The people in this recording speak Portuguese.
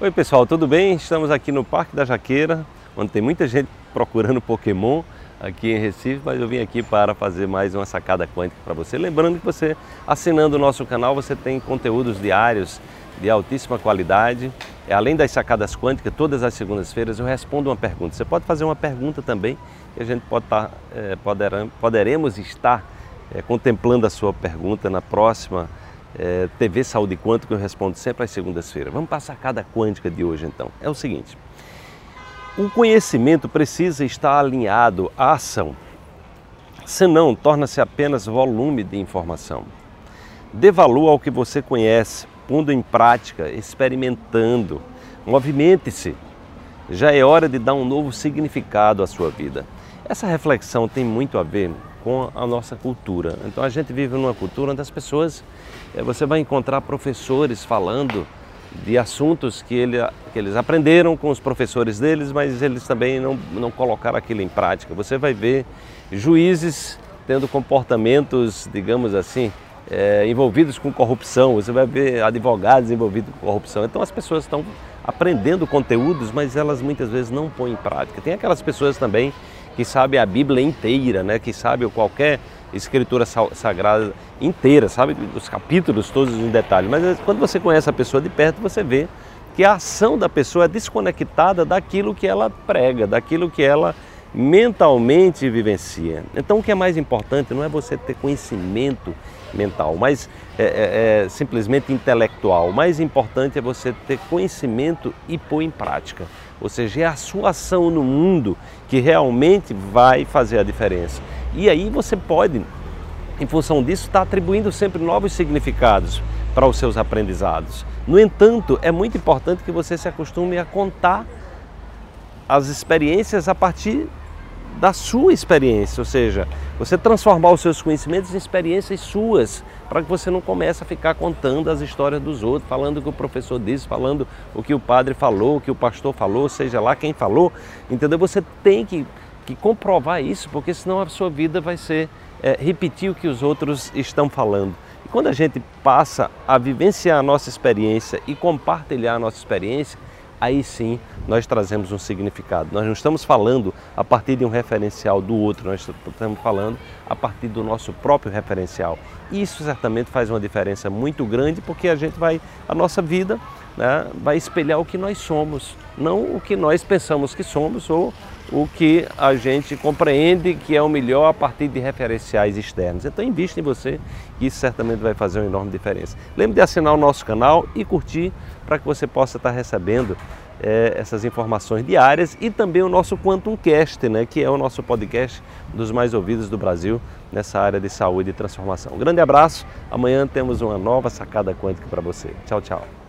Oi pessoal, tudo bem? Estamos aqui no Parque da Jaqueira, onde tem muita gente procurando Pokémon aqui em Recife, mas eu vim aqui para fazer mais uma sacada quântica para você. Lembrando que você, assinando o nosso canal, você tem conteúdos diários de altíssima qualidade. É, além das sacadas quânticas, todas as segundas-feiras eu respondo uma pergunta. Você pode fazer uma pergunta também e a gente pode estar, é, poderemos estar é, contemplando a sua pergunta na próxima é, TV Saúde Quântica, eu respondo sempre às segundas-feiras. Vamos para a sacada quântica de hoje então. É o seguinte, o conhecimento precisa estar alinhado à ação, senão torna-se apenas volume de informação. Dê valor ao que você conhece, pondo em prática, experimentando. Movimente-se. Já é hora de dar um novo significado à sua vida. Essa reflexão tem muito a ver com a nossa cultura. Então a gente vive numa cultura onde as pessoas, eh, você vai encontrar professores falando de assuntos que, ele, que eles aprenderam com os professores deles, mas eles também não, não colocaram aquilo em prática. Você vai ver juízes tendo comportamentos, digamos assim, é, envolvidos com corrupção, você vai ver advogados envolvidos com corrupção. Então as pessoas estão aprendendo conteúdos, mas elas muitas vezes não põem em prática. Tem aquelas pessoas também que sabem a Bíblia inteira, né? que sabem qualquer escritura sagrada inteira, sabe os capítulos todos em detalhe. Mas quando você conhece a pessoa de perto, você vê que a ação da pessoa é desconectada daquilo que ela prega, daquilo que ela mentalmente vivencia. Então, o que é mais importante não é você ter conhecimento mental, mas é, é, é simplesmente intelectual. O mais importante é você ter conhecimento e pôr em prática. Ou seja, é a sua ação no mundo que realmente vai fazer a diferença. E aí você pode, em função disso, estar atribuindo sempre novos significados para os seus aprendizados. No entanto, é muito importante que você se acostume a contar as experiências a partir da sua experiência, ou seja, você transformar os seus conhecimentos em experiências suas, para que você não comece a ficar contando as histórias dos outros, falando o que o professor disse, falando o que o padre falou, o que o pastor falou, seja lá quem falou, entendeu? Você tem que, que comprovar isso, porque senão a sua vida vai ser é, repetir o que os outros estão falando. E quando a gente passa a vivenciar a nossa experiência e compartilhar a nossa experiência, aí sim nós trazemos um significado. Nós não estamos falando a partir de um referencial do outro, nós estamos falando a partir do nosso próprio referencial. Isso certamente faz uma diferença muito grande porque a gente vai, a nossa vida né, vai espelhar o que nós somos, não o que nós pensamos que somos ou o que a gente compreende que é o melhor a partir de referenciais externos. Então invista em você, isso certamente vai fazer uma enorme diferença. Lembre de assinar o nosso canal e curtir para que você possa estar recebendo é, essas informações diárias e também o nosso Quantum Cast, né, que é o nosso podcast dos mais ouvidos do Brasil nessa área de saúde e transformação. Um grande abraço, amanhã temos uma nova sacada quântica para você. Tchau, tchau.